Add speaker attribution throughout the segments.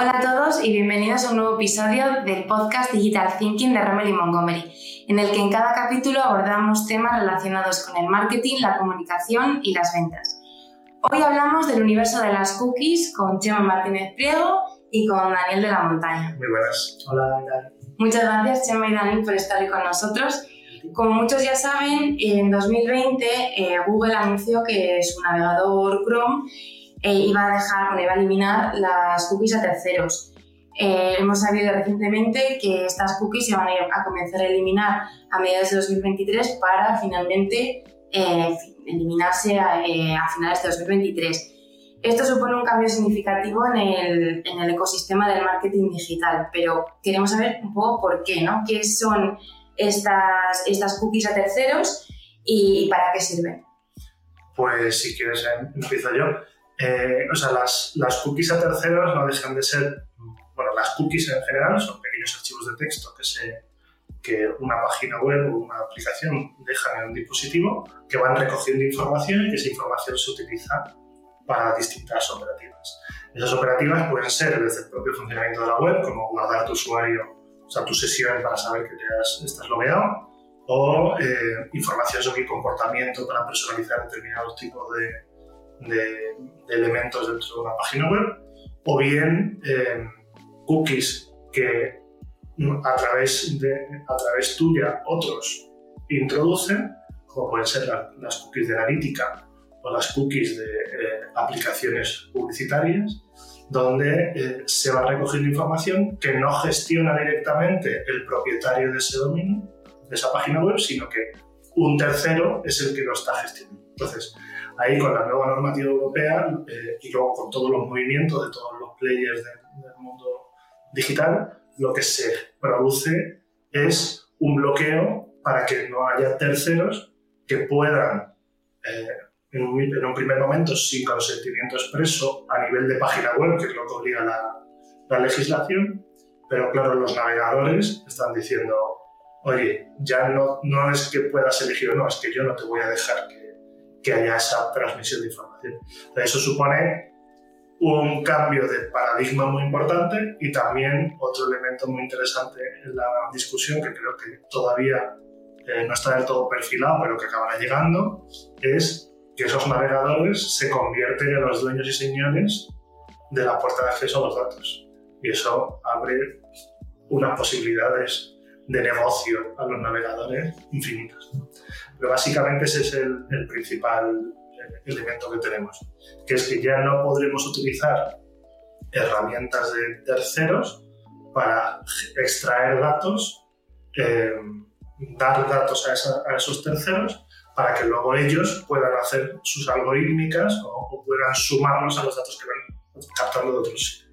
Speaker 1: Hola a todos y bienvenidos a un nuevo episodio del podcast Digital Thinking de Remedy Montgomery, en el que en cada capítulo abordamos temas relacionados con el marketing, la comunicación y las ventas. Hoy hablamos del universo de las cookies con Chema Martínez Priego y con Daniel de la Montaña.
Speaker 2: Muy buenas.
Speaker 3: Hola, Daniel.
Speaker 1: Muchas gracias Chema y Daniel por estar hoy con nosotros. Como muchos ya saben, en 2020 eh, Google anunció que su navegador Chrome eh, iba a dejar, bueno, iba a eliminar las cookies a terceros. Eh, hemos sabido recientemente que estas cookies se van a, comenzar a eliminar a mediados de 2023 para finalmente eh, eliminarse a, finales de 2023. Esto supone un cambio significativo en el, en el, ecosistema del marketing digital, pero queremos saber un poco por qué, ¿no? ¿Qué son estas, estas cookies a terceros y para qué sirven?
Speaker 2: Pues si quieres empiezo yo. Eh, o sea, las, las, cookies a terceros no dejan de ser, bueno, las cookies en general son pequeños archivos de texto que, se, que una página web o una aplicación dejan en un dispositivo que van recogiendo información y que esa información se utiliza para distintas operativas. Esas operativas pueden ser desde el propio funcionamiento de la web, como guardar tu usuario, o sea, tu sesión para saber que te has, estás logueado, o eh, información sobre el comportamiento para personalizar determinados tipos de, de, elementos dentro de una página web, o bien eh, cookies que a través, de, a través tuya otros introducen, como pueden ser las cookies de analítica o las cookies de eh, aplicaciones publicitarias, donde eh, se va recogiendo información que no gestiona directamente el propietario de ese dominio, de esa página web, sino que un tercero es el que lo está gestionando. Entonces, ahí con la nueva normativa europea eh, y luego con todos los movimientos de todos los players del, mundo digital, lo que se produce es un bloqueo para que no haya terceros que puedan, eh, en, un, primer momento, sin consentimiento expreso a nivel de página web, que es lo que obliga la, la legislación, pero claro, los navegadores están diciendo, oye, ya no, no es que puedas elegir o no, es que yo no te voy a dejar que que haya esa transmisión de información. Eso supone un cambio de paradigma muy importante y también otro elemento muy interesante en la discusión que creo que todavía eh, no está del todo perfilado, pero que acabará llegando, es que esos navegadores se convierten en los dueños y señores de la puerta de acceso a los datos. Y eso abre unas posibilidades de negocio a los navegadores infinitas. Pero básicamente ese es el, principal elemento que tenemos, que es que ya no podremos utilizar herramientas de terceros para extraer datos, eh, dar datos a, esos terceros para que luego ellos puedan hacer sus algorítmicas o, puedan sumarlos a los datos que van captando de otros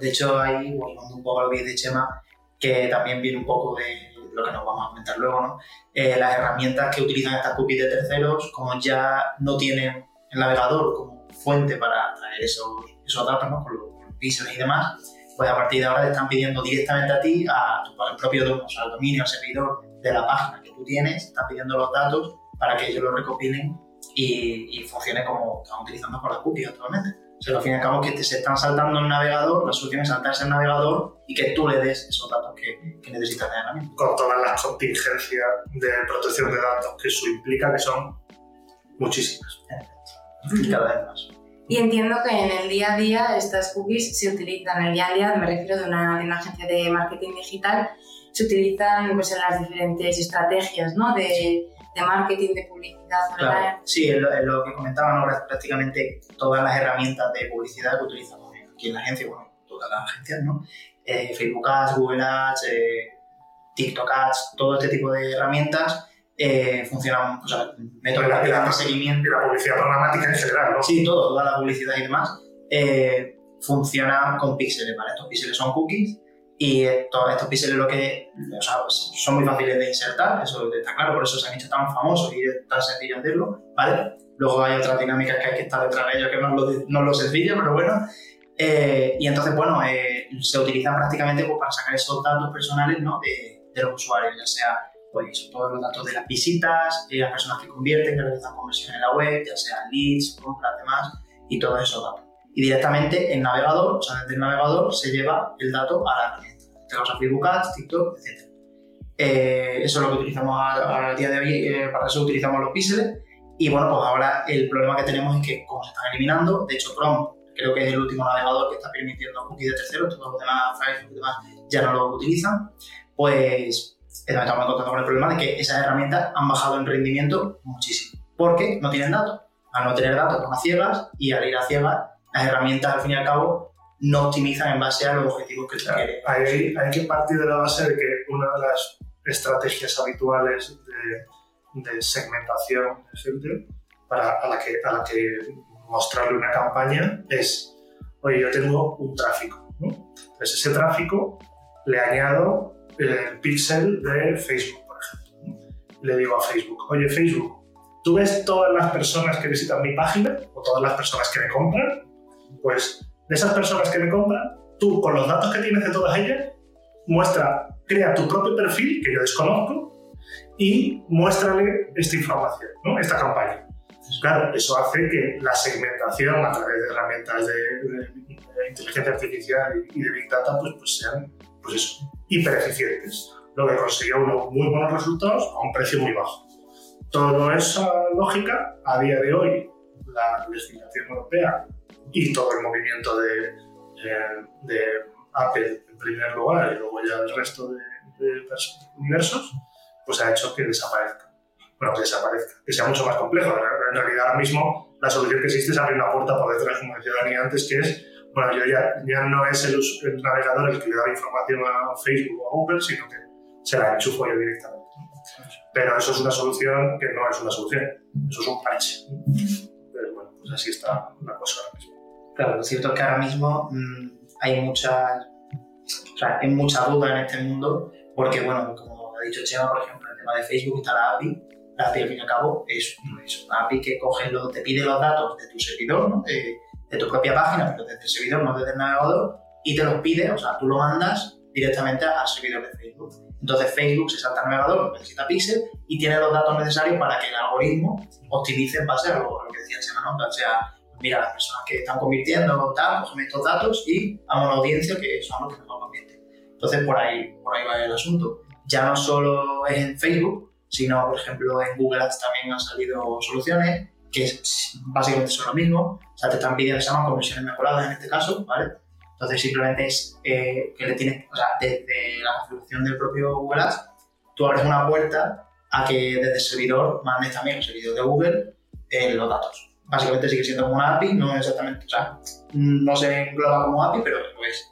Speaker 3: de hecho ahí, volviendo un poco al vídeo de Chema, que también viene un poco de lo que nos vamos a comentar luego, ¿no? Eh, las herramientas que utilizan estas cookies de terceros, como ya no tienen el navegador como fuente para traer esos, esos datos, ¿no? Con los, píxeles y demás, pues a partir de ahora te están pidiendo directamente a ti, a tu al propio o sea, al dominio, al servidor de la página que tú tienes, están pidiendo los datos para que ellos los recopilen y, y funcione como están utilizando con las cookies actualmente. O sea, al fin y al cabo que te se están saltando el navegador, la solución es saltarse el navegador y que tú le des esos datos que, que necesitas de herramienta.
Speaker 2: Con todas las contingencias de protección de datos que eso implica, que son muchísimas.
Speaker 3: Y cada vez más.
Speaker 1: Y entiendo que en el día a día estas cookies se utilizan, en el día a día me refiero de una, de una agencia de marketing digital, se utilizan pues, en las diferentes estrategias ¿no? de, de marketing, de publicidad
Speaker 3: claro. Sí, es lo, que comentaba, ¿no? prácticamente todas las herramientas de publicidad que utilizamos aquí en la agencia, bueno, todas las agencias, ¿no? Eh, Facebook Ads, Google Ads, eh, TikTok Ads, todo este tipo de herramientas eh, funcionan, o sea, métodos de seguimiento.
Speaker 2: Y la publicidad programática en general, ¿no?
Speaker 3: Sí, todo, toda la publicidad y demás, funciona con píxeles, ¿vale? Estos píxeles son cookies y todos estos píxeles lo que, o sea, son muy fáciles de insertar, eso está claro, por eso se han hecho tan famosos y es tan sencillo hacerlo, ¿vale? Luego hay otras dinámicas que hay que estar detrás de ellos que no lo, no lo sencillo, pero bueno. Eh, y entonces, bueno, eh, se utilizan prácticamente pues, para sacar esos datos personales ¿no? de, de, los usuarios, ya sea pues, todos los datos de las visitas, de las personas que convierten, que realizan conversión en la web, ya sean leads, compras, demás, y todos esos datos. y directamente el navegador, o sea, desde el navegador se lleva el dato a la herramienta. En este caso, Facebook Ads, TikTok, etc. Eh, eso es lo que utilizamos a, día de hoy, eh, para eso utilizamos los píxeles. Y bueno, pues ahora el problema que tenemos es que como se están eliminando, de hecho Chrome creo que es el último navegador que está permitiendo cookies de terceros, todos los demás, Facebook y demás, ya no lo utilizan, pues estamos encontrando con el problema de que esas herramientas han bajado en rendimiento muchísimo, porque no tienen datos. Al no tener datos van a ciegas y al ir a ciegas, las herramientas al fin y al cabo no optimizan en base a los objetivos que quieren.
Speaker 2: Hay, que partir de la base de que una de las estrategias habituales de, segmentación de filtro para, a, la que, a la que mostrarle una campaña es, oye, yo tengo un tráfico, ¿no? Entonces ese tráfico le añado el pixel de Facebook, por ejemplo. Le digo a Facebook, oye Facebook, ¿tú ves todas las personas que visitan mi página o todas las personas que me compran? Pues de esas personas que me compran, tú con los datos que tienes de todas ellas, muestra, crea tu propio perfil, que yo desconozco, y muéstrale esta información, ¿no? esta campaña. Claro, eso hace que la segmentación a través de herramientas de, inteligencia artificial y de Big Data pues, pues sean pues eso, hiper eficientes, lo que consiguió unos muy buenos resultados a un precio muy bajo. Toda esa lógica, a día de hoy, la legislación europea y todo el movimiento de, eh, de Apple en primer lugar y luego ya el resto de, de universos, pues ha hecho que desaparezca bueno, que desaparezca, que sea mucho más complejo. En realidad, ahora mismo, la solución que existe es abrir una puerta por detrás, como decía Dani antes, que es, bueno, yo ya, ya no es el, el, navegador el que le da la información a Facebook o a Google, sino que se la enchufo yo directamente. Pero eso es una solución que no es una solución, eso es un parche. Pues así está la cosa ahora mismo.
Speaker 3: Claro, lo cierto es que ahora mismo mmm, hay muchas, o sea, hay mucha duda en este mundo, porque bueno, como ha dicho Chema, por ejemplo, el tema de Facebook está la API, la API al fin y al cabo es, una API que coge lo, te pide los datos de tu servidor, ¿no? de, de, tu propia página, pero desde el servidor, no desde el navegador, y te los pide, o sea, tú lo mandas directamente al servidor de Facebook. Entonces Facebook se salta al navegador, necesita pixel y tiene los datos necesarios para que el algoritmo optimice en base a lo, a que decía el Sema, ¿no? O sea, mira, las personas que están convirtiendo, tal, cogen estos datos y a una audiencia que son los que mejor convierten. Entonces por ahí, por ahí va el asunto. Ya no solo es en Facebook, sino, por ejemplo, en Google Ads también han salido soluciones que básicamente son lo mismo, o sea, te están pidiendo, se llaman conversiones mejoradas en este caso, ¿vale? Entonces simplemente es eh, que le tienes, o sea, desde la configuración del propio Google Ads, tú abres una puerta a que desde el servidor mandes también el servidor de Google eh, los datos. Básicamente sigue siendo como una API, no exactamente, o sea, no se engloba como API, pero pues.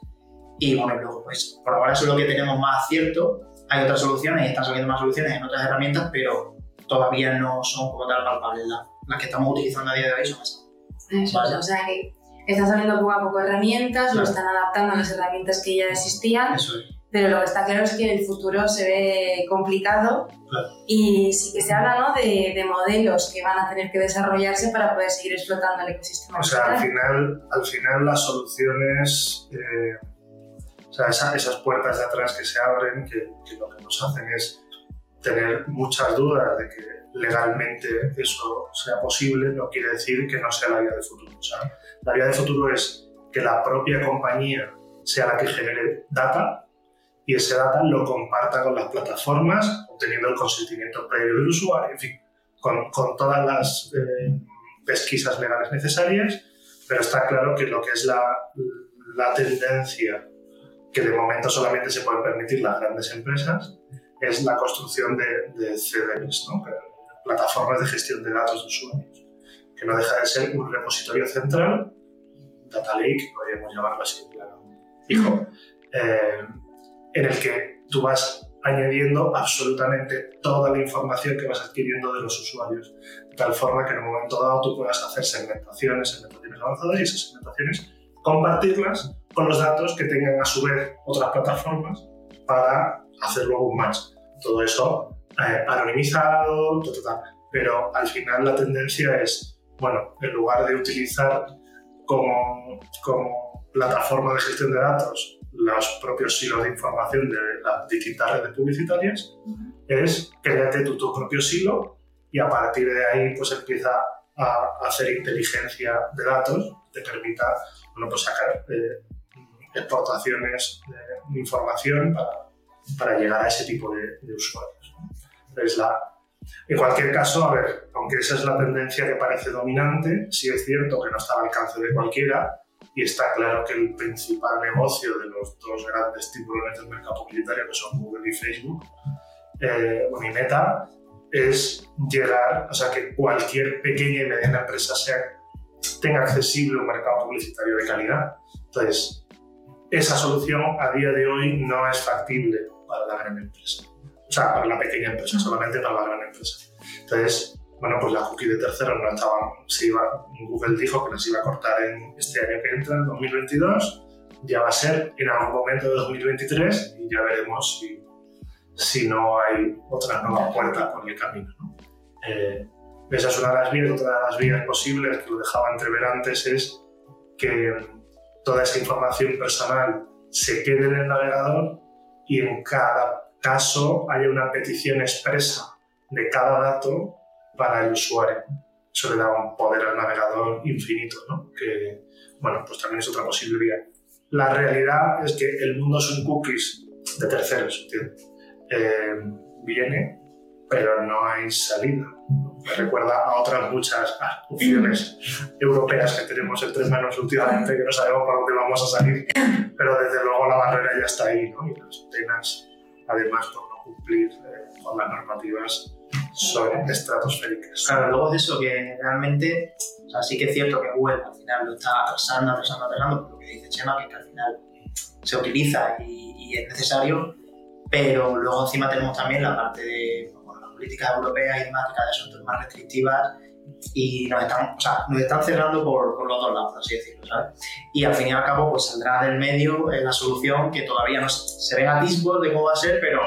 Speaker 3: Y bueno, luego, pues por ahora eso es lo que tenemos más cierto hay otras soluciones y están saliendo más soluciones en otras herramientas, pero todavía no son como tal palpables. Las, que estamos utilizando a día de hoy son esas.
Speaker 1: Eso, vale. o sea que están saliendo poco a poco herramientas, claro. lo están adaptando a las herramientas que ya existían.
Speaker 3: Eso es.
Speaker 1: Pero lo que está claro es que el futuro se ve complicado
Speaker 3: claro.
Speaker 1: y sí que se habla ¿no? de, de, modelos que van a tener que desarrollarse para poder seguir explotando el ecosistema.
Speaker 2: O sea, al final, al final las soluciones eh, o sea, esa, esas puertas de atrás que se abren, que, que, lo que nos hacen es tener muchas dudas de que legalmente eso sea posible, no quiere decir que no sea la vía de futuro. La vía de futuro es que la propia compañía sea la que genere data y ese data lo comparta con las plataformas, obteniendo el consentimiento previo del usuario, en fin, con, todas las eh, pesquisas legales necesarias, pero está claro que lo que es la, tendencia que de momento solamente se pueden permitir las grandes empresas, es la construcción de, de ¿no? Plataformas de gestión de datos de usuarios, que no deja de ser un repositorio central, data lake, podríamos llamarlo así, hijo, eh, en el que tú vas añadiendo absolutamente toda la información que vas adquiriendo de los usuarios, de tal forma que en un momento dado tú puedas hacer segmentaciones, segmentaciones avanzadas y esas segmentaciones compartirlas con los datos que tengan a su vez otras plataformas para hacer luego un match. Todo eso eh, anonimizado, pero al final la tendencia es, bueno, en lugar de utilizar como, como plataforma de gestión de datos los propios silos de información de las distintas redes publicitarias, uh -huh. es créate tu, tu propio silo y a partir de ahí pues empieza a, hacer inteligencia de datos que te permita bueno, pues sacar eh, exportaciones de, información para, para, llegar a ese tipo de, usuarios. Entonces, la, en cualquier caso, a ver, aunque esa es la tendencia que parece dominante, sí es cierto que no está al alcance de cualquiera y está claro que el principal negocio de los dos grandes tiburones del mercado publicitario, que son Google y Facebook, eh, y Meta, es llegar, o sea, que cualquier pequeña y mediana empresa sea, tenga accesible un mercado publicitario de calidad. Entonces, esa solución a día de hoy no es factible para la gran empresa. O sea, para la pequeña empresa, solamente para la gran empresa. Entonces, bueno, pues la cookie de terceros no estaban, se iba, Google dijo que las iba a cortar en este año que entra, en 2022, ya va a ser en algún momento de 2023 y ya veremos si, si no hay otra nueva puerta por el camino. Eh, esa es una de las vías, otra de las vías posibles que lo dejaba entrever antes es que toda esa información personal se quede en el navegador y en cada caso haya una petición expresa de cada dato para el usuario. Eso le da un poder al navegador infinito, ¿no? que bueno, pues también es otra posibilidad. La realidad es que el mundo son cookies de terceros, eh, viene, pero no hay salida. Me recuerda a otras muchas opciones europeas que tenemos entre manos últimamente, que no sabemos por dónde vamos a salir, pero desde luego la barrera ya está ahí, ¿no? y las penas, además, por no cumplir eh, con las normativas, son estratosféricas.
Speaker 3: Claro, luego de eso que realmente, o sea, sí que es cierto que Google al final lo está atrasando, atrasando, atrasando, por lo que dice Chema, que, al final se utiliza y, es necesario, pero luego encima tenemos también la parte de bueno, las políticas europeas y demás que cada vez son más restrictivas y nos están, o sea, nos están cerrando por, por, los dos lados, así decirlo, ¿sabes? Y al fin y al cabo, pues saldrá del medio eh, la solución que todavía no se, se ven atisbos de cómo va a ser, pero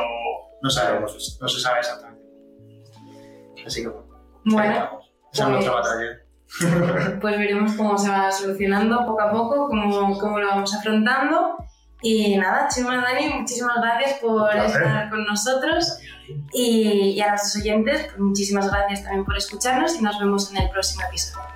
Speaker 3: no sabemos, no se sabe exactamente. Así que
Speaker 1: bueno,
Speaker 3: esa es nuestra pues, batalla.
Speaker 1: Pues veremos cómo se va solucionando poco a poco, cómo, cómo lo vamos afrontando. Y nada, Chema, Dani, muchísimas gracias por estar con nosotros. Y, y, a nuestros oyentes, pues muchísimas gracias también por escucharnos y nos vemos en el próximo episodio.